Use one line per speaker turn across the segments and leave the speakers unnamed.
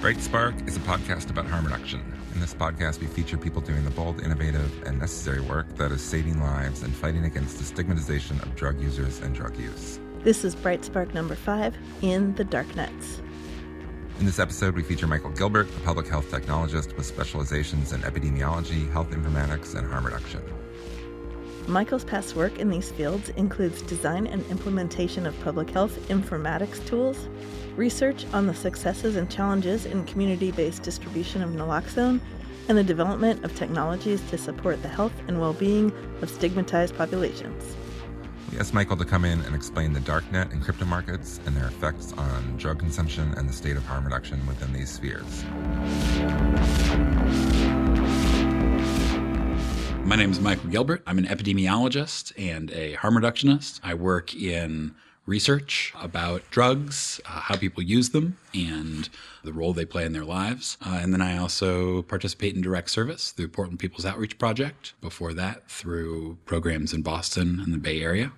Bright Spark is a podcast about harm reduction. In this podcast, we feature people doing the bold, innovative, and necessary work that is saving lives and fighting against the stigmatization of drug users and drug use.
This is Bright Spark number five in the Darknets.
In this episode, we feature Michael Gilbert, a public health technologist with specializations in epidemiology, health informatics, and harm reduction.
Michael's past work in these fields includes design and implementation of public health informatics tools, research on the successes and challenges in community based distribution of naloxone, and the development of technologies to support the health and well being of stigmatized populations.
We asked Michael to come in and explain the darknet and crypto markets and their effects on drug consumption and the state of harm reduction within these spheres.
My name is Michael Gilbert. I'm an epidemiologist and a harm reductionist. I work in research about drugs, uh, how people use them, and the role they play in their lives. Uh, and then I also participate in direct service through Portland People's Outreach Project. Before that, through programs in Boston and the Bay Area.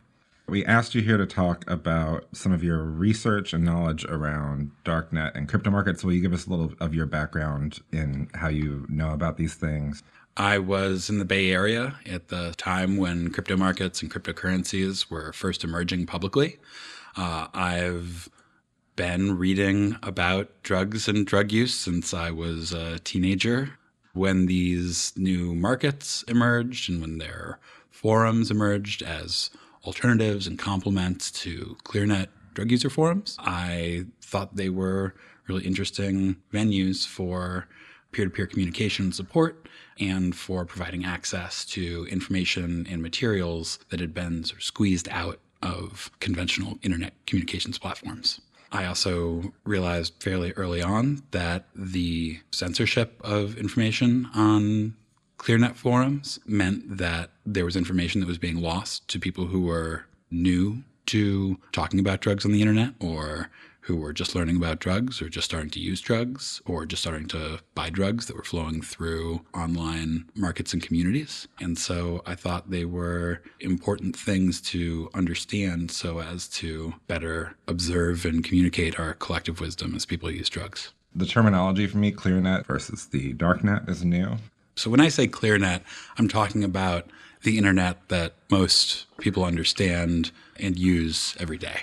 We asked you here to talk about some of your research and knowledge around darknet and crypto markets. Will you give us a little of your background in how you know about these things?
I was in the Bay Area at the time when crypto markets and cryptocurrencies were first emerging publicly. Uh, I've been reading about drugs and drug use since I was a teenager. When these new markets emerged and when their forums emerged as alternatives and complements to ClearNet drug user forums, I thought they were really interesting venues for peer to peer communication and support and for providing access to information and materials that had been sort of squeezed out of conventional internet communications platforms. I also realized fairly early on that the censorship of information on ClearNet forums meant that there was information that was being lost to people who were new to talking about drugs on the internet or who were just learning about drugs or just starting to use drugs or just starting to buy drugs that were flowing through online markets and communities. And so I thought they were important things to understand so as to better observe and communicate our collective wisdom as people use drugs.
The terminology for me, ClearNet versus the darknet, is new.
So when I say ClearNet, I'm talking about the internet that most people understand and use every day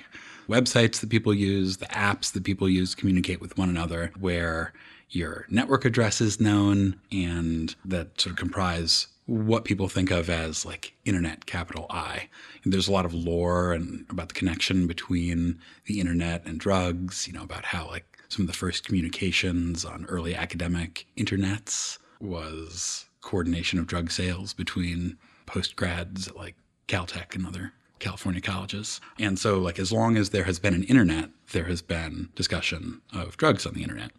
websites that people use, the apps that people use communicate with one another, where your network address is known and that sort of comprise what people think of as like internet capital I. And there's a lot of lore and about the connection between the internet and drugs, you know, about how like some of the first communications on early academic internets was coordination of drug sales between postgrads at like Caltech and other California colleges. And so, like, as long as there has been an internet, there has been discussion of drugs on the internet.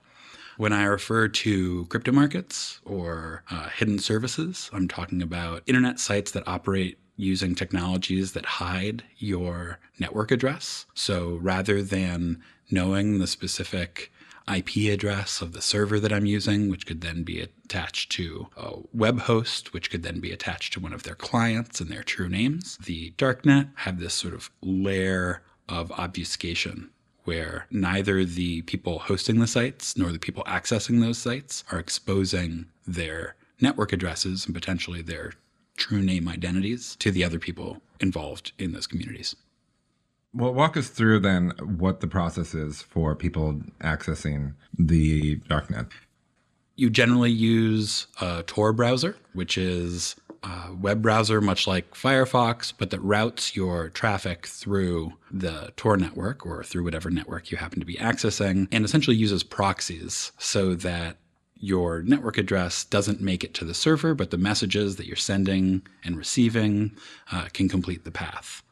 When I refer to crypto markets or uh, hidden services, I'm talking about internet sites that operate using technologies that hide your network address. So rather than knowing the specific IP address of the server that I'm using, which could then be attached to a web host, which could then be attached to one of their clients and their true names. The darknet have this sort of layer of obfuscation where neither the people hosting the sites nor the people accessing those sites are exposing their network addresses and potentially their true name identities to the other people involved in those communities.
Well, walk us through then what the process is for people accessing the darknet.
You generally use a Tor browser, which is a web browser much like Firefox, but that routes your traffic through the Tor network or through whatever network you happen to be accessing, and essentially uses proxies so that your network address doesn't make it to the server, but the messages that you're sending and receiving uh, can complete the path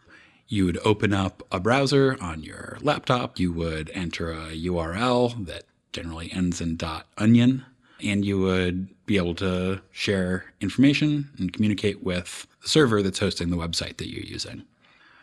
you would open up a browser on your laptop. You would enter a URL that generally ends in .onion, and you would be able to share information and communicate with the server that's hosting the website that you're using.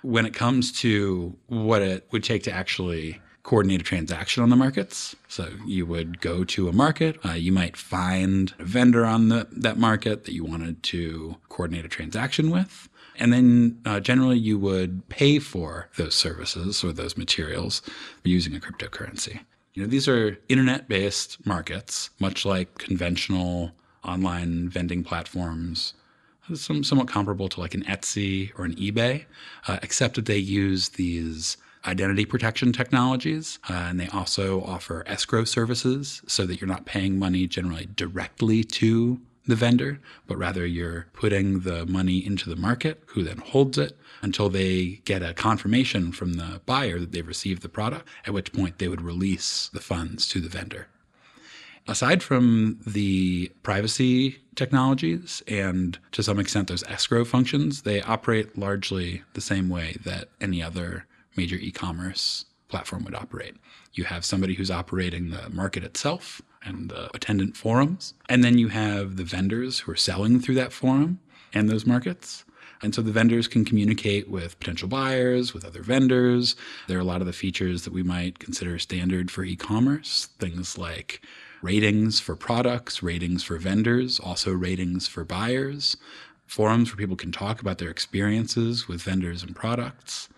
When it comes to what it would take to actually coordinate a transaction on the markets. So you would go to a market, uh, you might find a vendor on the, that market that you wanted to coordinate a transaction with. And then uh, generally you would pay for those services or those materials using a cryptocurrency. You know, these are internet based markets, much like conventional online vending platforms some, somewhat comparable to like an Etsy or an eBay, uh, except that they use these identity protection technologies. Uh, and they also offer escrow services so that you're not paying money generally directly to the vendor, but rather you're putting the money into the market, who then holds it until they get a confirmation from the buyer that they've received the product, at which point they would release the funds to the vendor. Aside from the privacy technologies and to some extent those escrow functions, they operate largely the same way that any other major e commerce platform would operate. You have somebody who's operating the market itself and the attendant forums, and then you have the vendors who are selling through that forum and those markets. And so the vendors can communicate with potential buyers, with other vendors. There are a lot of the features that we might consider standard for e commerce, things like ratings for products, ratings for vendors, also ratings for buyers, forums where people can talk about their experiences with vendors and products,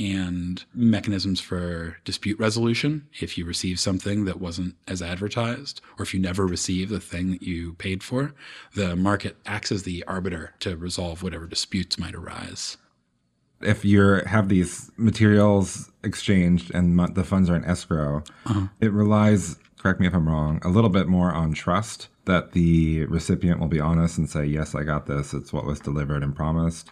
and mechanisms for dispute resolution if you receive something that wasn't as advertised, or if you never receive the thing that you paid for, the market acts as the arbiter to resolve whatever disputes might arise.
If you have these materials exchanged and the funds are in escrow, uh-huh. it relies correct me if I'm wrong, a little bit more on trust that the recipient will be honest and say, yes, I got this. It's what was delivered and promised.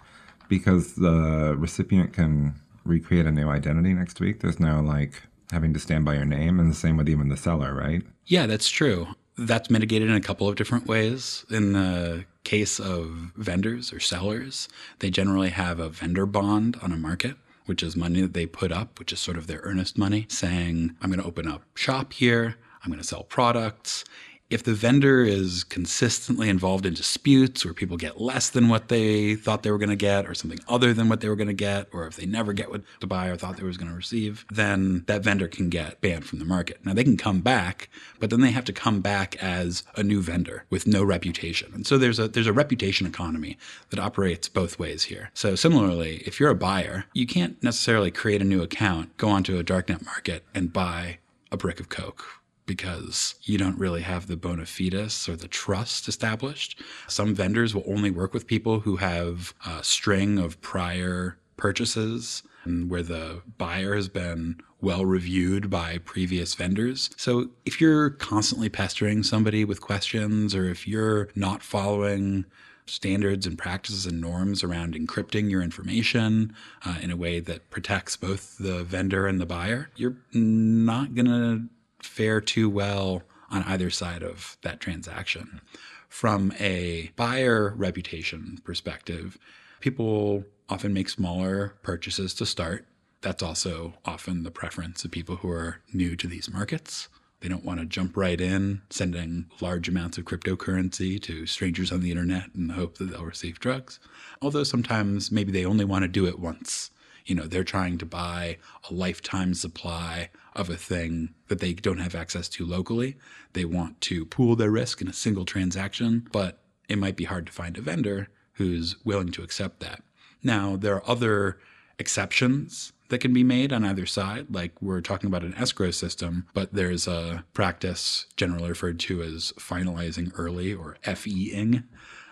Because the recipient can recreate a new identity next week. There's no like having to stand by your name. And the same with even the seller, right?
Yeah, that's true. That's mitigated in a couple of different ways. In the case of vendors or sellers, they generally have a vendor bond on a market which is money that they put up, which is sort of their earnest money, saying, I'm going to open up shop here. I'm going to sell products. If the vendor is consistently involved in disputes where people get less than what they thought they were going to get or something other than what they were going to get, or if they never get what the buyer thought they was going to receive, then that vendor can get banned from the market. Now they can come back, but then they have to come back as a new vendor with no reputation. And so there's a there's a reputation economy that operates both ways here. So similarly, if you're a buyer, you can't necessarily create a new account, go onto a darknet market and buy a brick of coke because you don't really have the bona fides or the trust established. Some vendors will only work with people who have a string of prior purchases and where the buyer has been well reviewed by previous vendors. So if you're constantly pestering somebody with questions or if you're not following standards and practices and norms around encrypting your information uh, in a way that protects both the vendor and the buyer, you're not going to fare too well on either side of that transaction. From a buyer reputation perspective, people often make smaller purchases to start. That's also often the preference of people who are new to these markets. They don't want to jump right in, sending large amounts of cryptocurrency to strangers on the internet in the hope that they'll receive drugs. Although sometimes maybe they only want to do it once. You know, they're trying to buy a lifetime supply of a thing that they don't have access to locally. They want to pool their risk in a single transaction, but it might be hard to find a vendor who's willing to accept that. Now, there are other exceptions that can be made on either side. Like we're talking about an escrow system, but there's a practice generally referred to as finalizing early or FEing,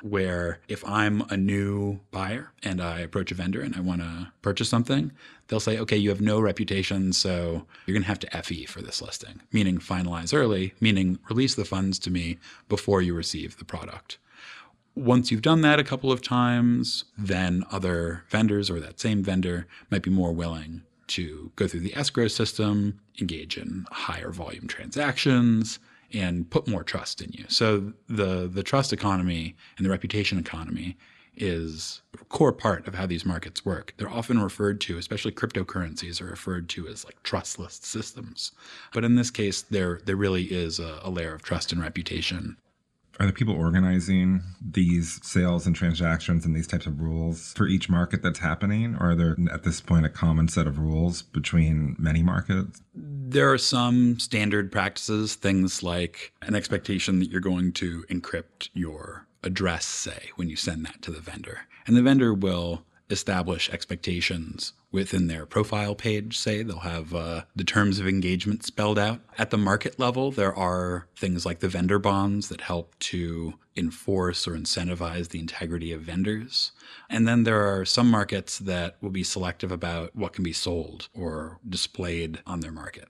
where if I'm a new buyer and I approach a vendor and I want to purchase something, they'll say, okay, you have no reputation, so you're going to have to FE for this listing, meaning finalize early, meaning release the funds to me before you receive the product. Once you've done that a couple of times, then other vendors or that same vendor might be more willing to go through the escrow system, engage in higher volume transactions, and put more trust in you. So the the trust economy and the reputation economy is a core part of how these markets work. They're often referred to, especially cryptocurrencies, are referred to as like trustless systems. But in this case, there there really is a, a layer of trust and reputation.
Are the people organizing these sales and transactions and these types of rules for each market that's happening? Or are there at this point a common set of rules between many markets?
There are some standard practices, things like an expectation that you're going to encrypt your address, say, when you send that to the vendor. And the vendor will establish expectations within their profile page, say. They'll have uh, the terms of engagement spelled out. At the market level, there are things like the vendor bonds that help to enforce or incentivize the integrity of vendors. And then there are some markets that will be selective about what can be sold or displayed on their market.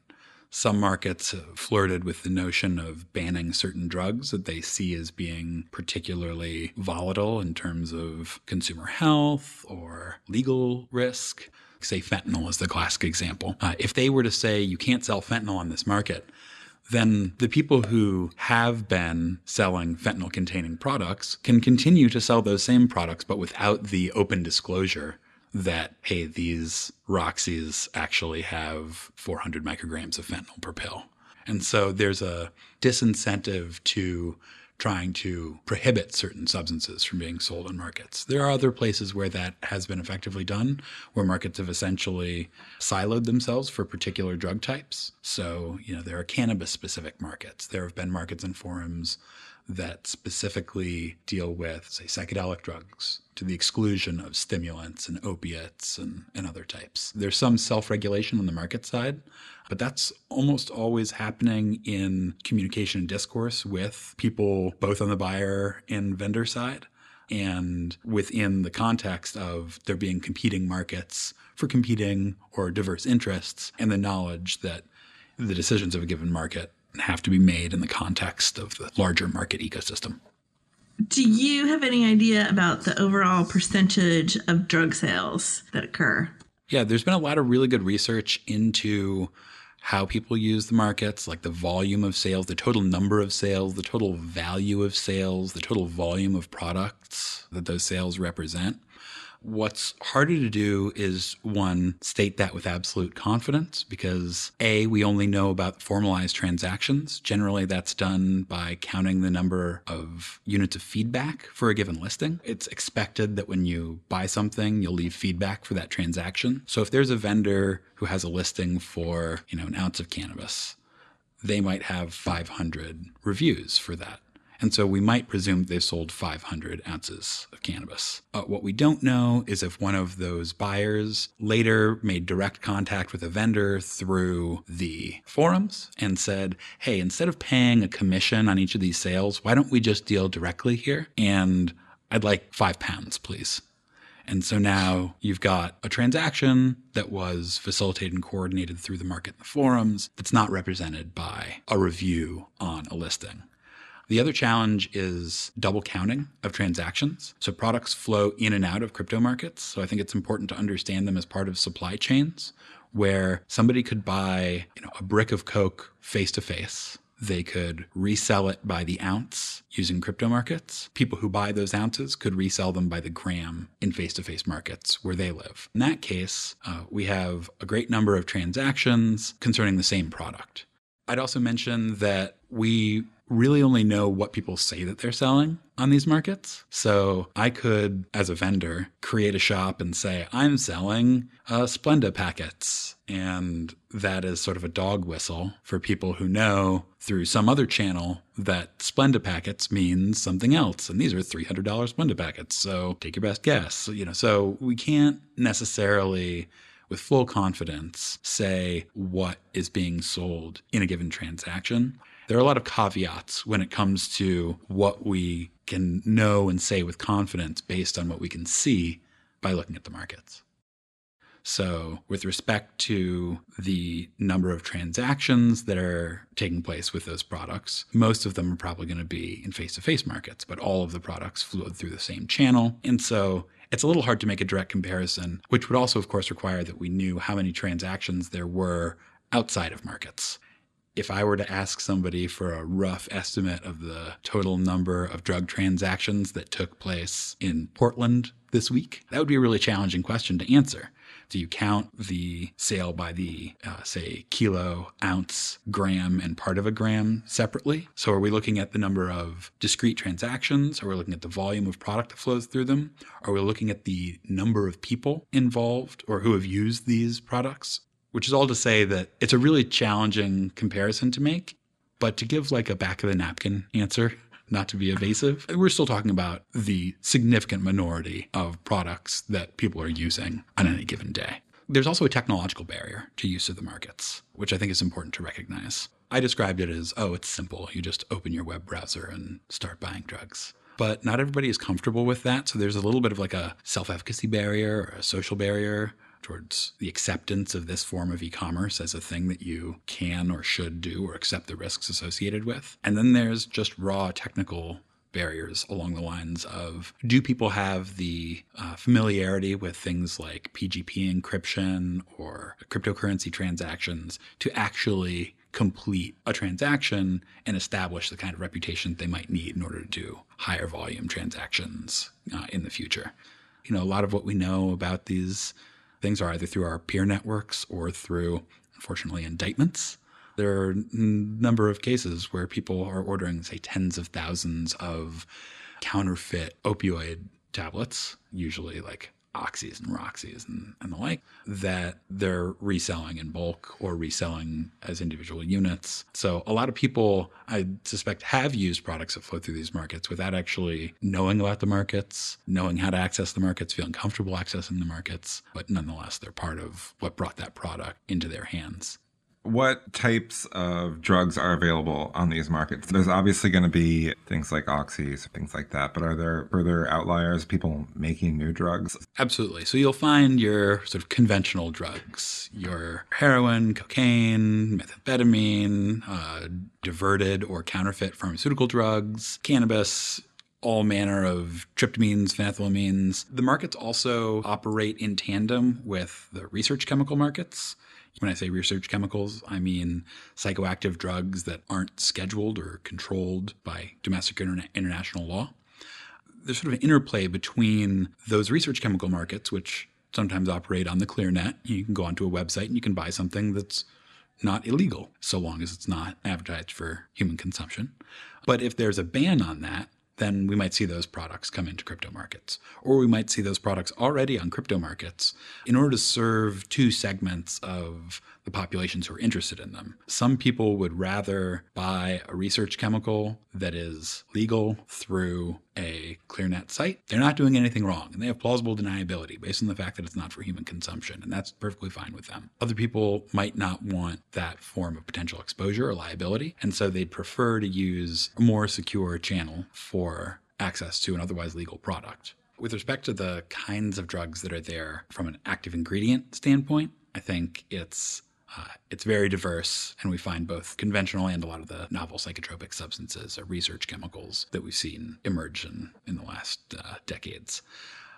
Some markets flirted with the notion of banning certain drugs that they see as being particularly volatile in terms of consumer health or legal risk. Say fentanyl is the classic example. Uh, if they were to say you can't sell fentanyl on this market, then the people who have been selling fentanyl containing products can continue to sell those same products, but without the open disclosure that, hey, these Roxy's actually have 400 micrograms of fentanyl per pill. And so there's a disincentive to trying to prohibit certain substances from being sold on markets. There are other places where that has been effectively done, where markets have essentially siloed themselves for particular drug types. So, you know, there are cannabis specific markets. There have been markets and forums that specifically deal with, say, psychedelic drugs to the exclusion of stimulants and opiates and, and other types. There's some self regulation on the market side, but that's almost always happening in communication and discourse with people both on the buyer and vendor side. And within the context of there being competing markets for competing or diverse interests, and the knowledge that the decisions of a given market have to be made in the context of the larger market ecosystem.
Do you have any idea about the overall percentage of drug sales that occur?
Yeah, there's been a lot of really good research into how people use the markets, like the volume of sales, the total number of sales, the total value of sales, the total volume of products that those sales represent. What's harder to do is one, state that with absolute confidence because A, we only know about formalized transactions. Generally, that's done by counting the number of units of feedback for a given listing. It's expected that when you buy something, you'll leave feedback for that transaction. So if there's a vendor who has a listing for, you know, an ounce of cannabis, they might have 500 reviews for that. And so we might presume they've sold 500 ounces of cannabis. Uh, what we don't know is if one of those buyers later made direct contact with a vendor through the forums and said, hey, instead of paying a commission on each of these sales, why don't we just deal directly here? And I'd like five pounds, please. And so now you've got a transaction that was facilitated and coordinated through the market and the forums that's not represented by a review on a listing. The other challenge is double counting of transactions. So products flow in and out of crypto markets. So I think it's important to understand them as part of supply chains where somebody could buy, you know, a brick of coke face to face. They could resell it by the ounce using crypto markets. People who buy those ounces could resell them by the gram in face to face markets where they live. In that case, uh, we have a great number of transactions concerning the same product. I'd also mention that we really only know what people say that they're selling on these markets. So I could, as a vendor, create a shop and say, I'm selling uh, Splenda packets. And that is sort of a dog whistle for people who know through some other channel that Splenda packets means something else. And these are $300 Splenda packets. So take your best guess. You know, so we can't necessarily with full confidence say what is being sold in a given transaction there are a lot of caveats when it comes to what we can know and say with confidence based on what we can see by looking at the markets. So, with respect to the number of transactions that are taking place with those products, most of them are probably going to be in face to face markets, but all of the products flowed through the same channel. And so, it's a little hard to make a direct comparison, which would also, of course, require that we knew how many transactions there were outside of markets. If I were to ask somebody for a rough estimate of the total number of drug transactions that took place in Portland this week, that would be a really challenging question to answer So you count the sale by the, uh, say, kilo, ounce, gram, and part of a gram separately. So are we looking at the number of discrete transactions? Are we looking at the volume of product that flows through them? Are we looking at the number of people involved or who have used these products? Which is all to say that it's a really challenging comparison to make. But to give like a back of the napkin answer, not to be evasive, we're still talking about the significant minority of products that people are using on any given day. There's also a technological barrier to use of the markets, which I think is important to recognize. I described it as, oh, it's simple. You just open your web browser and start buying drugs. But not everybody is comfortable with that. So there's a little bit of like a self efficacy barrier or a social barrier towards the acceptance of this form of e commerce as a thing that you can or should do or accept the risks associated with. And then there's just raw technical barriers along the lines of do people have the uh, familiarity with things like PGP encryption or cryptocurrency transactions to actually complete a transaction and establish the kind of reputation they might need in order to do higher volume transactions uh, in the future. You know, a lot of what we know about these things are either through our peer networks or through, unfortunately, indictments. There are a number of cases where people are ordering, say, tens of thousands of counterfeit opioid tablets, usually like oxys and roxys and, and the like that they're reselling in bulk or reselling as individual units. So a lot of people I suspect have used products that flow through these markets without actually knowing about the markets, knowing how to access the markets, feeling comfortable accessing the markets, but nonetheless they're part of what brought that product into their hands
what types of drugs are available on these markets? There's obviously going to be things like oxys, things like that, but are there further outliers, people making new drugs?
Absolutely. So you'll find your sort of conventional drugs, your heroin, cocaine, methamphetamine, uh, diverted or counterfeit pharmaceutical drugs, cannabis, all manner of tryptamines, phenethylamines. The markets also operate in tandem with the research chemical markets. When I say research chemicals, I mean psychoactive drugs that aren't scheduled or controlled by domestic or international law. There's sort of an interplay between those research chemical markets, which sometimes operate on the ClearNet. You can go onto a website and you can buy something that's not illegal, so long as it's not advertised for human consumption. But if there's a ban on that, then we might see those products come into crypto markets. Or we might see those products already on crypto markets in order to serve two segments of the populations who are interested in them. Some people would rather buy a research chemical that is legal through a ClearNet site. They're not doing anything wrong and they have plausible deniability based on the fact that it's not for human consumption, and that's perfectly fine with them. Other people might not want that form of potential exposure or liability, and so they'd prefer to use a more secure channel for access to an otherwise legal product. With respect to the kinds of drugs that are there from an active ingredient standpoint, I think it's uh, it's very diverse, and we find both conventional and a lot of the novel psychotropic substances or research chemicals that we've seen emerge in, in the last uh, decades.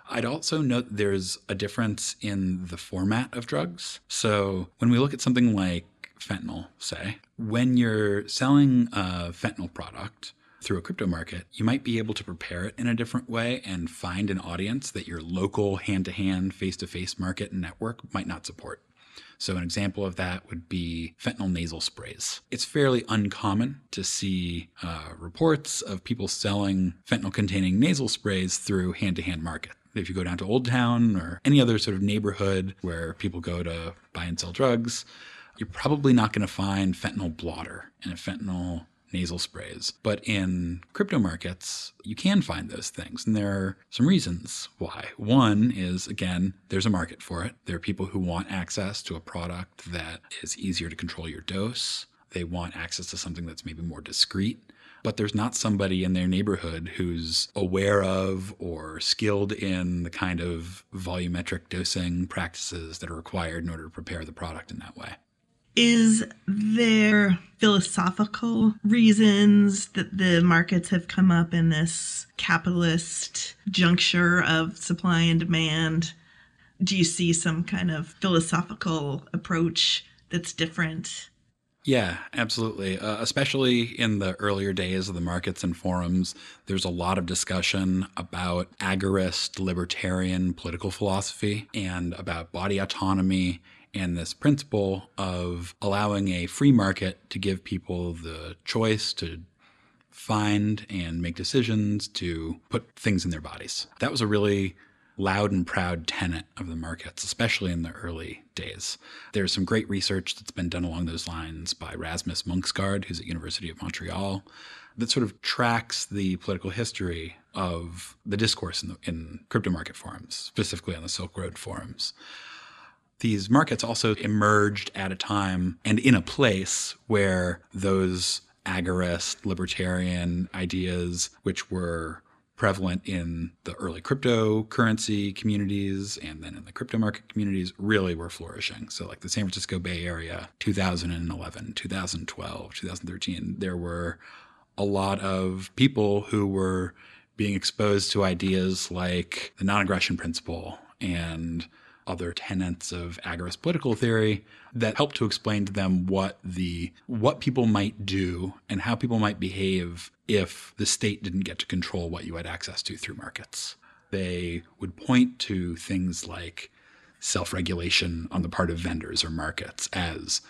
I'd also note there's a difference in the format of drugs. So when we look at something like fentanyl, say, when you're selling a fentanyl product, through a crypto market, you might be able to prepare it in a different way and find an audience that your local hand to hand, face to face market and network might not support. So, an example of that would be fentanyl nasal sprays. It's fairly uncommon to see uh, reports of people selling fentanyl containing nasal sprays through hand to hand market. If you go down to Old Town or any other sort of neighborhood where people go to buy and sell drugs, you're probably not going to find fentanyl blotter and a fentanyl nasal sprays. But in crypto markets, you can find those things. And there are some reasons why. One is, again, there's a market for it. There are people who want access to a product that is easier to control your dose. They want access to something that's maybe more discreet but there's not somebody in their neighborhood who's aware of or skilled in the kind of volumetric dosing practices that are required in order to prepare the product in that way.
Is there philosophical reasons that the markets have come up in this capitalist juncture of supply and demand? Do you see some kind of philosophical approach that's different?
Yeah, absolutely. Uh, especially in the earlier days of the markets and forums, there's a lot of discussion about agorist libertarian political philosophy and about body autonomy and this principle of allowing a free market to give people the choice to find and make decisions to put things in their bodies. That was a really loud and proud tenet of the markets, especially in the early days. There's some great research that's been done along those lines by Rasmus Munksgaard, who's at University of Montreal, that sort of tracks the political history of the discourse in, the, in crypto market forums, specifically on the Silk Road forums. These markets also emerged at a time and in a place where those agorist libertarian ideas, which were prevalent in the early cryptocurrency communities and then in the crypto market communities really were flourishing. So, like the San Francisco Bay Area, 2011, 2012, 2013, there were a lot of people who were being exposed to ideas like the non aggression principle and other tenets of agorist political theory that help to explain to them what the what people might do and how people might behave if the state didn't get to control what you had access to through markets. They would point to things like self-regulation on the part of vendors or markets as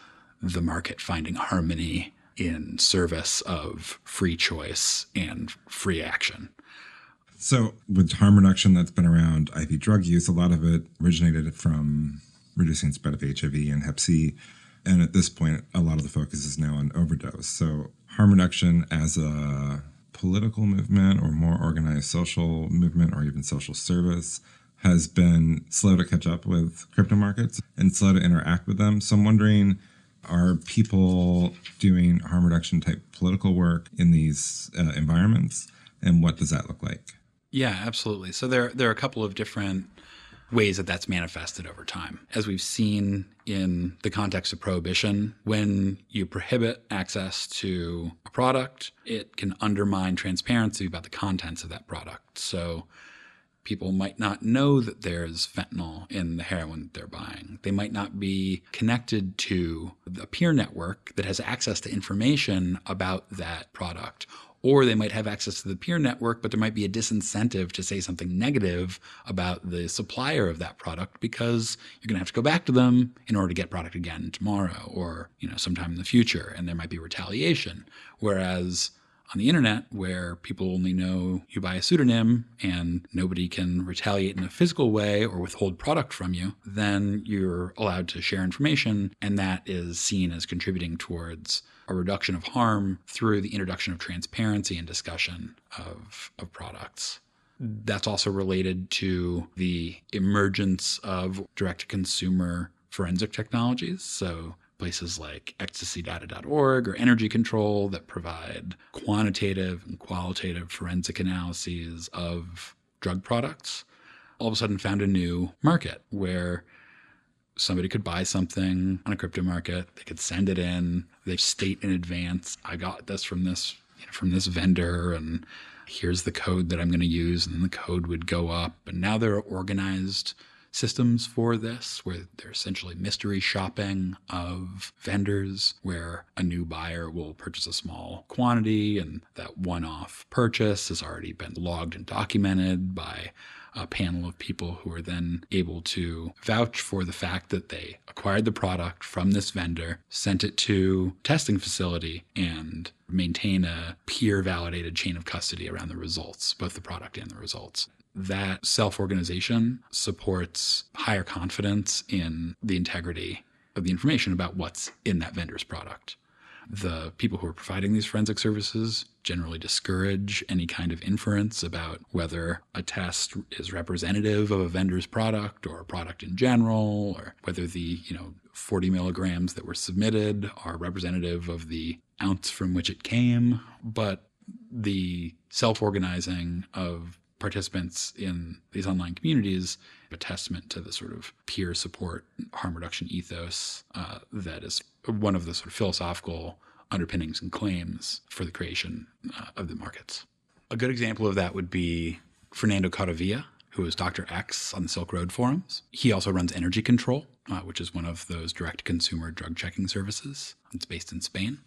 the market finding harmony in service of free choice and free action.
So, with harm reduction that's been around IV drug use, a lot of it originated from reducing spread of HIV and Hep C. And at this point, a lot of the focus is now on overdose. So, harm reduction as a political movement or more organized social movement or even social service has been slow to catch up with crypto markets and slow to interact with them. So, I'm wondering are people doing harm reduction type political work in these uh, environments? And what does that look like?
Yeah, absolutely. So there there are a couple of different ways that that's manifested over time. As we've seen in the context of prohibition, when you prohibit access to a product, it can undermine transparency about the contents of that product. So people might not know that there's fentanyl in the heroin that they're buying. They might not be connected to a peer network that has access to information about that product or they might have access to the peer network, but there might be a disincentive to say something negative about the supplier of that product because you're going to have to go back to them in order to get product again tomorrow or, you know, sometime in the future. And there might be retaliation. Whereas on the internet where people only know you by a pseudonym and nobody can retaliate in a physical way or withhold product from you, then you're allowed to share information and that is seen as contributing towards a reduction of harm through the introduction of transparency and discussion of, of products. That's also related to the emergence of direct to consumer forensic technologies. So, places like ecstasydata.org or Energy Control that provide quantitative and qualitative forensic analyses of drug products all of a sudden found a new market where somebody could buy something on a crypto market, they could send it in, they state in advance, I got this from this you know, from this vendor and here's the code that I'm going to use and then the code would go up. And now there are organized systems for this where they're essentially mystery shopping of vendors where a new buyer will purchase a small quantity and that one-off purchase has already been logged and documented by a panel of people who are then able to vouch for the fact that they acquired the product from this vendor, sent it to testing facility, and maintain a peer validated chain of custody around the results, both the product and the results. That self organization supports higher confidence in the integrity of the information about what's in that vendor's product the people who are providing these forensic services generally discourage any kind of inference about whether a test is representative of a vendor's product or a product in general, or whether the, you know, 40 milligrams that were submitted are representative of the ounce from which it came. But the self organizing of participants in these online communities a testament to the sort of peer support harm reduction ethos uh, that is one of the sort of philosophical underpinnings and claims for the creation uh, of the markets. A good example of that would be Fernando Caudevilla, who is Dr. X on the Silk Road forums. He also runs Energy Control, uh, which is one of those direct consumer drug checking services. It's based in Spain.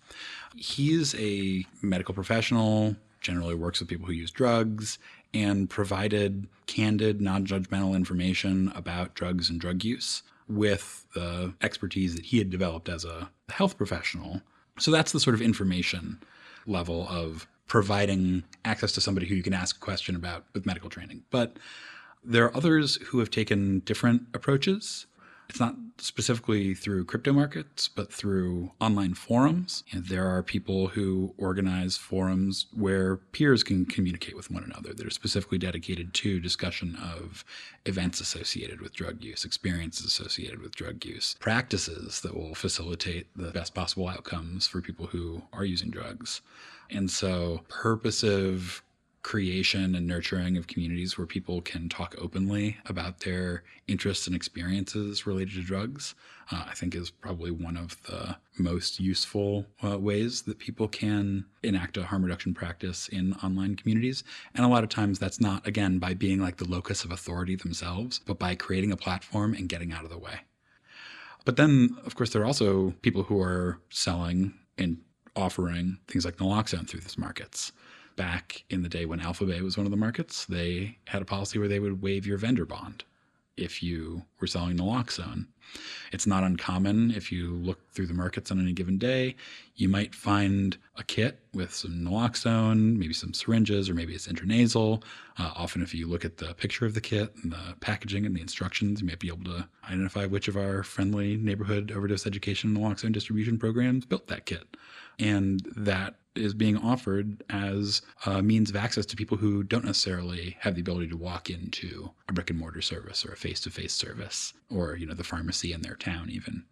He's a medical professional, generally works with people who use drugs, and provided candid, non judgmental information about drugs and drug use with the expertise that he had developed as a health professional. So that's the sort of information level of providing access to somebody who you can ask a question about with medical training. But there are others who have taken different approaches. It's not specifically through crypto markets, but through online forums. And there are people who organize forums where peers can communicate with one another that are specifically dedicated to discussion of events associated with drug use, experiences associated with drug use, practices that will facilitate the best possible outcomes for people who are using drugs. And so, purposive creation and nurturing of communities where people can talk openly about their interests and experiences related to drugs, uh, I think is probably one of the most useful uh, ways that people can enact a harm reduction practice in online communities. And a lot of times that's not, again, by being like the locus of authority themselves, but by creating a platform and getting out of the way. But then, of course, there are also people who are selling and offering things like naloxone through these markets back in the day when AlphaBay was one of the markets, they had a policy where they would waive your vendor bond if you were selling naloxone. It's not uncommon if you look through the markets on any given day, you might find a kit with some naloxone, maybe some syringes, or maybe it's intranasal. Uh, often, if you look at the picture of the kit and the packaging and the instructions, you might be able to identify which of our friendly neighborhood overdose education and naloxone distribution programs built that kit. And that is being offered as a means of access to people who don't necessarily have the ability to walk into a brick and mortar service or a face to face service or, you know, the pharmacy in their town even.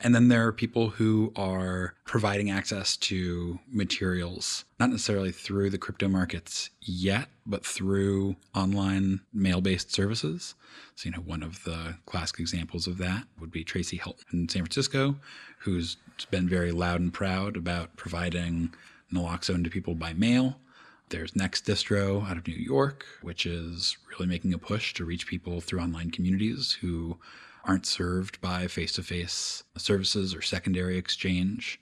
And then there are people who are providing access to materials, not necessarily through the crypto markets yet, but through online mail based services. So, you know, one of the classic examples of that would be Tracey Helton in San Francisco, who's been very loud and proud about providing naloxone to people by mail. There's Next Distro out of New York, which is really making a push to reach people through online communities who aren't served by face to face services or secondary exchange.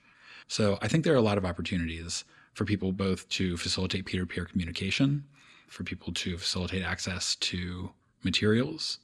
So I think there are a lot of opportunities for people both to facilitate peer to peer communication, for people to facilitate access to materials,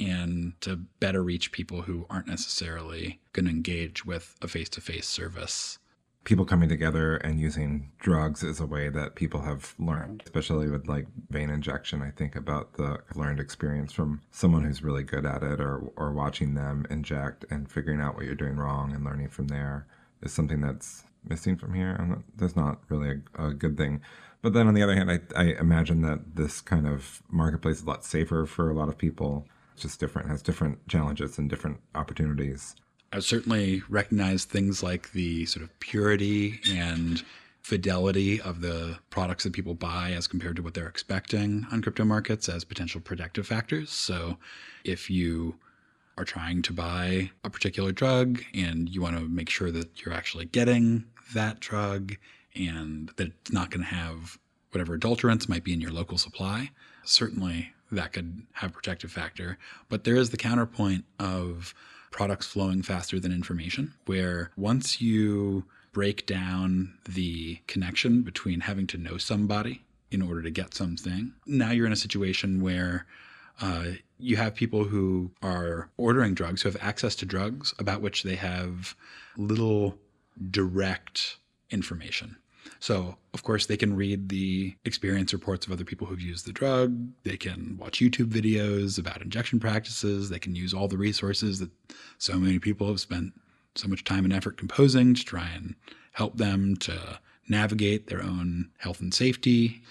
and to better reach people who aren't necessarily going to engage with a face to face service
people coming together and using drugs is a way that people have learned, especially with like vein injection. I think about the learned experience from someone who's really good at it or, or watching them inject and figuring out what you're doing wrong and learning from there is something that's missing from here. That's not really a, a good thing. But then on the other hand, I, I imagine that this kind of marketplace is a lot safer for a lot of people. It's just different, has different challenges and different opportunities.
I certainly recognize things like the sort of purity and fidelity of the products that people buy as compared to what they're expecting on crypto markets as potential protective factors. So if you are trying to buy a particular drug and you want to make sure that you're actually getting that drug and that it's not going to have whatever adulterants might be in your local supply, certainly that could have protective factor. But there is the counterpoint of products flowing faster than information, where once you break down the connection between having to know somebody in order to get something, now you're in a situation where uh, you have people who are ordering drugs, who have access to drugs about which they have little direct information. So, of course, they can read the experience reports of other people who've used the drug. They can watch YouTube videos about injection practices. They can use all the resources that so many people have spent so much time and effort composing to try and help them to navigate their own health and safety.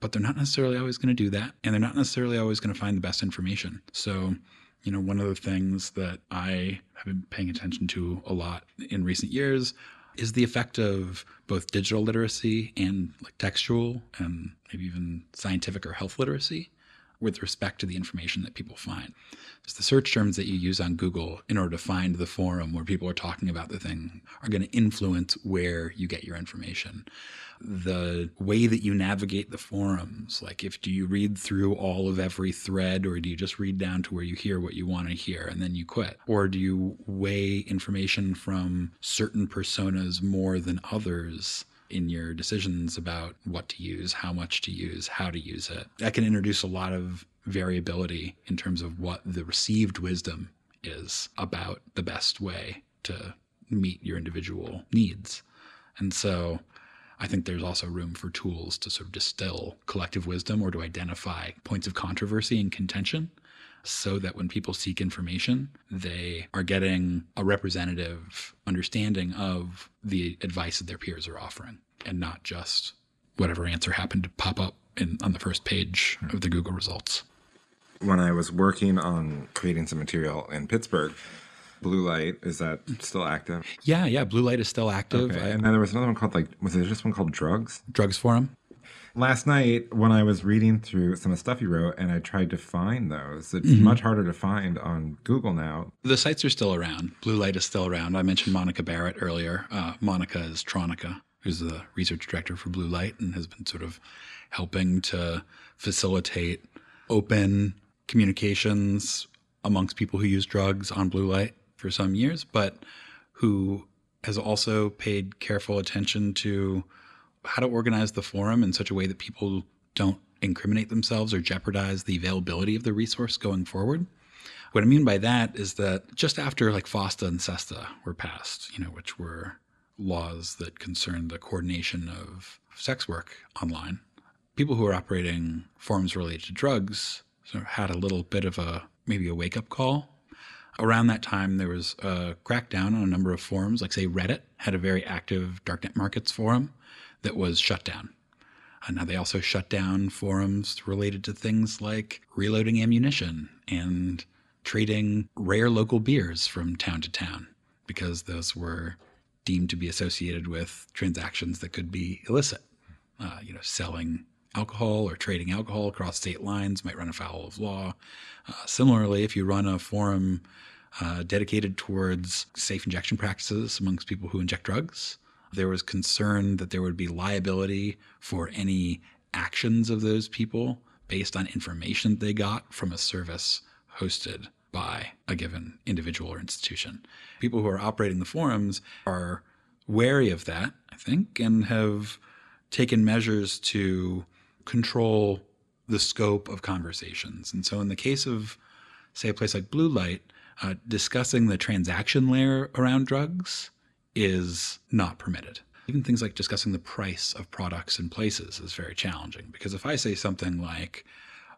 But they're not necessarily always going to do that. And they're not necessarily always going to find the best information. So, you know, one of the things that I have been paying attention to a lot in recent years is the effect of both digital literacy and like textual and maybe even scientific or health literacy with respect to the information that people find. Because the search terms that you use on Google in order to find the forum where people are talking about the thing are going to influence where you get your information. The way that you navigate the forums, like if do you read through all of every thread or do you just read down to where you hear what you want to hear and then you quit? Or do you weigh information from certain personas more than others? In your decisions about what to use, how much to use, how to use it. That can introduce a lot of variability in terms of what the received wisdom is about the best way to meet your individual needs. And so I think there's also room for tools to sort of distill collective wisdom or to identify points of controversy and contention so that when people seek information, they are getting a representative understanding of the advice that their peers are offering and not just whatever answer happened to pop up in, on the first page of the Google results.
When I was working on creating some material in Pittsburgh, Bluelight is that still active?
Yeah, yeah. Bluelight is still active.
Okay. And then there was another one called like was there just one called Drugs?
Drugs Forum.
Last night, when I was reading through some of the stuff you wrote and I tried to find those, it's mm-hmm. much harder to find on Google now.
The sites are still around. Bluelight is still around. I mentioned Monica Barratt earlier. Uh, Monica is Tronica, who's the research director for Bluelight and has been sort of helping to facilitate open communications amongst people who use drugs on Bluelight for some years, but who has also paid careful attention to how to organize the forum in such a way that people don't incriminate themselves or jeopardize the availability of the resource going forward. What I mean by that is that just after like FOSTA and SESTA were passed, you know, which were laws that concerned the coordination of sex work online, people who were operating forums related to drugs sort of had a little bit of a maybe a wake up call. Around that time, there was a crackdown on a number of forums, like say Reddit had a very active darknet markets forum that was shut down. And now they also shut down forums related to things like reloading ammunition and trading rare local beers from town to town because those were deemed to be associated with transactions that could be illicit. Uh, you know, selling alcohol or trading alcohol across state lines might run afoul of law. Uh, similarly, if you run a forum uh, dedicated towards safe injection practices amongst people who inject drugs, there was concern that there would be liability for any actions of those people based on information they got from a service hosted by a given individual or institution. People who are operating the forums are wary of that, I think, and have taken measures to control the scope of conversations. And so, in the case of, say, a place like Bluelight, uh, discussing the transaction layer around drugs is not permitted. Even things like discussing the price of products and places is very challenging because if I say something like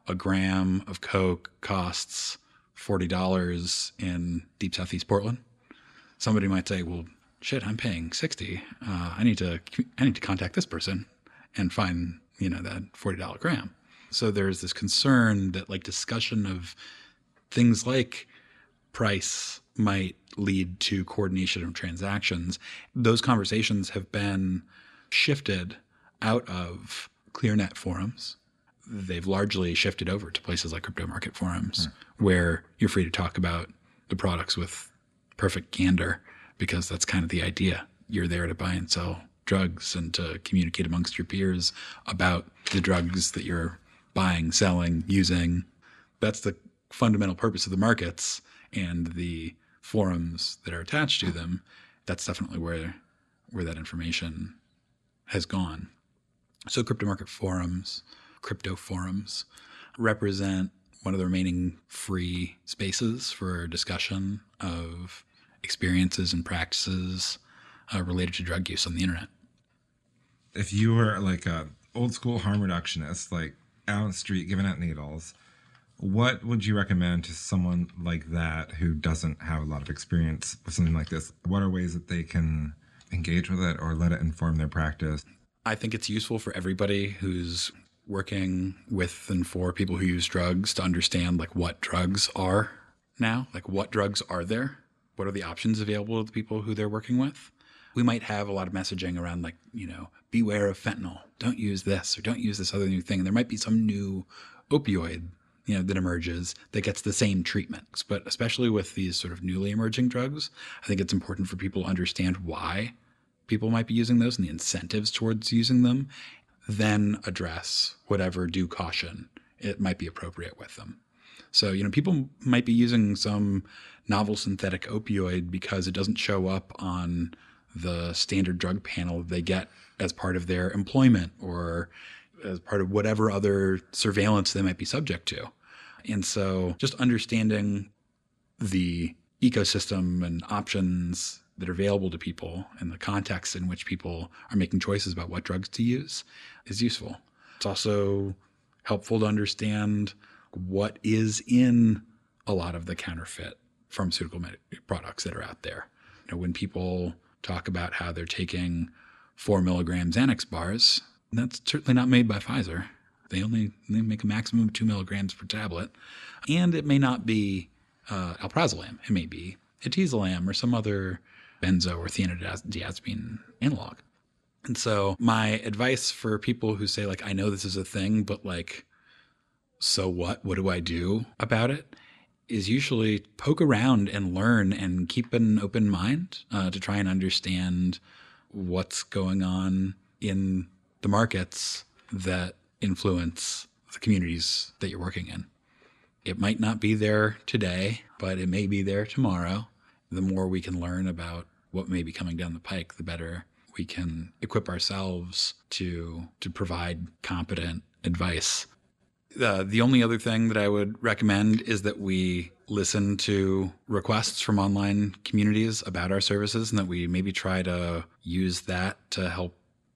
a gram of Coke costs $40 in deep southeast Portland, somebody might say, well, shit, I'm paying 60. Uh, I need to, I need to contact this person and find, you know, that $40 gram. So there's this concern that like discussion of things like price might lead to coordination of transactions. Those conversations have been shifted out of ClearNet forums. They've largely shifted over to places like crypto market forums hmm. where you're free to talk about the products with perfect candor because that's kind of the idea. You're there to buy and sell drugs and to communicate amongst your peers about the drugs that you're buying, selling, using. That's the fundamental purpose of the markets and the forums that are attached to them, that's definitely where where that information has gone. So crypto market forums, crypto forums represent one of the remaining free spaces for discussion of experiences and practices uh, related to drug use on the internet.
If you were like a old school harm reductionist, like out on the street giving out needles, what would you recommend to someone like that who doesn't have a lot of experience with something like this? What are ways that they can engage with it or let it inform their practice?
I think it's useful for everybody who's working with and for people who use drugs to understand like what drugs are now, like what drugs are there? What are the options available to the people who they're working with? We might have a lot of messaging around like, you know, beware of fentanyl. Don't use this or don't use this other new thing. And there might be some new opioid you know, that emerges that gets the same treatment. But especially with these sort of newly emerging drugs, I think it's important for people to understand why people might be using those and the incentives towards using them, then address whatever due caution it might be appropriate with them. So, you know, people might be using some novel synthetic opioid because it doesn't show up on the standard drug panel they get as part of their employment or as part of whatever other surveillance they might be subject to. And so just understanding the ecosystem and options that are available to people and the context in which people are making choices about what drugs to use is useful. It's also helpful to understand what is in a lot of the counterfeit pharmaceutical products that are out there. You know, when people talk about how they're taking four milligram Xanax bars, that's certainly not made by Pfizer. They only they make a maximum of two milligrams per tablet, and it may not be uh, alprazolam. It may be etizolam or some other benzo or thienodiazepine analog. And so my advice for people who say like I know this is a thing, but like so what? What do I do about it? Is usually poke around and learn and keep an open mind uh, to try and understand what's going on in the markets that influence the communities that you're working in. It might not be there today, but it may be there tomorrow. The more we can learn about what may be coming down the pike, the better we can equip ourselves to to provide competent advice uh, the only other thing that I would recommend is that we listen to requests from online communities about our services and that we maybe try to use that to help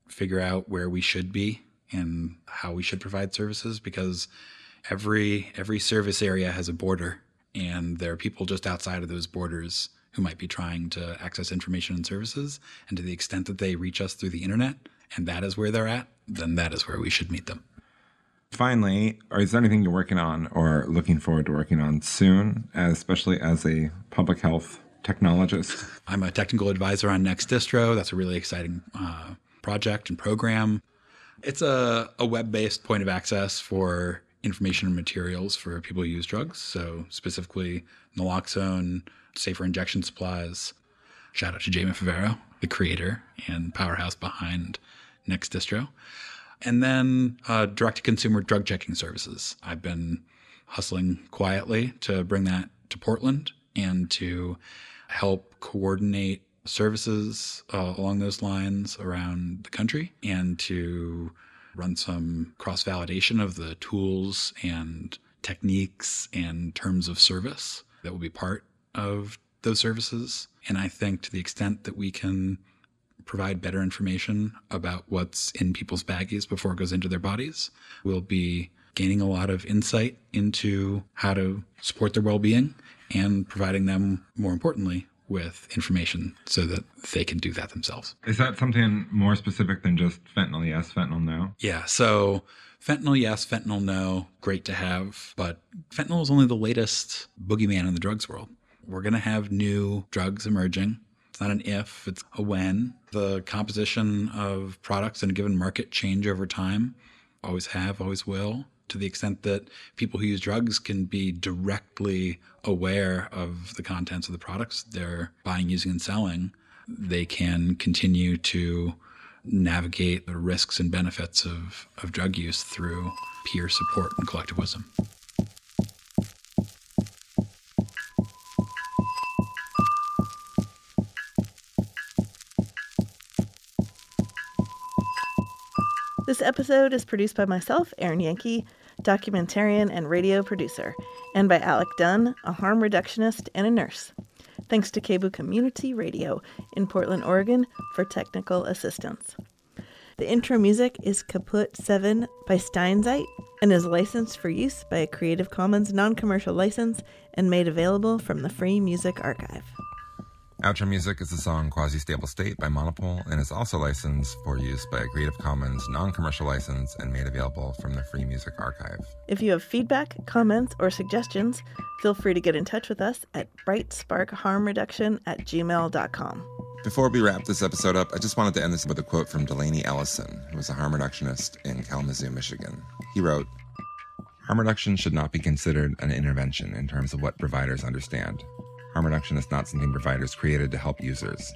figure out where we should be and how we should provide services because every every service area has a border and there are people just outside of those borders who might be trying to access information and services and to the extent that they reach us through the internet and that is where they're at then that is where we should meet them
Finally, is there anything you're working on or looking forward to working on soon, especially as a public health technologist?
I'm a technical advisor on Next Distro. That's a really exciting uh, project and program. It's a, a web based point of access for information and materials for people who use drugs. So, specifically, naloxone, safer injection supplies. Shout out to Jamie Favaro, the creator and powerhouse behind Next Distro. And then uh, direct to consumer drug checking services. I've been hustling quietly to bring that to Portland and to help coordinate services uh, along those lines around the country and to run some cross validation of the tools and techniques and terms of service that will be part of those services. And I think to the extent that we can provide better information about what's in people's baggies before it goes into their bodies. We'll be gaining a lot of insight into how to support their well being and providing them, more importantly, with information so that they can do that themselves.
Is that something more specific than just fentanyl yes, fentanyl no?
Yeah. So fentanyl yes, fentanyl no, great to have. But fentanyl is only the latest boogeyman in the drugs world. We're going to have new drugs emerging it's not an if, it's a when. The composition of products in a given market change over time, always have, always will, to the extent that people who use drugs can be directly aware of the contents of the products they're buying, using, and selling. They can continue to navigate the risks and benefits of, of drug use through peer support and collective
This episode is produced by myself, Erin Yankee, documentarian and radio producer, and by Alec Dunn, a harm reductionist and a nurse. Thanks to KBOO Community Radio in Portland, Oregon for technical assistance. The intro music is Kaput 7 by Steinzeit and is licensed for use by a Creative Commons non commercial license and made available from the Free Music Archive.
Outro music is the song Quasi Stable State by Monopole and is also licensed for use by a Creative Commons non commercial license and made available from the Free Music Archive.
If you have feedback, comments, or suggestions, feel free to get in touch with us at brightsparkharmreduction at gmail.com.
Before we wrap this episode up, I just wanted to end this with a quote from Delaney Ellison, who was a harm reductionist in Kalamazoo, Michigan. He wrote, Harm reduction should not be considered an intervention in terms of what providers understand. Harm reduction is not something providers created to help users.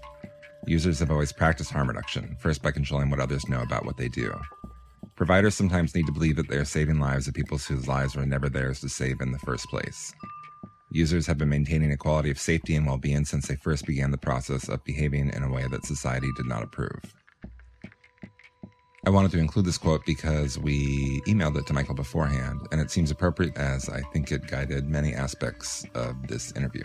Users have always practiced harm reduction, first by controlling what others know about what they do. Providers sometimes need to believe that they are saving lives of people whose lives were never theirs to save in the first place. Users have been maintaining a quality of safety and well being since they first began the process of behaving in a way that society did not approve. I wanted to include this quote because we emailed it to Michael beforehand, and it seems appropriate as I think it guided many aspects of this interview.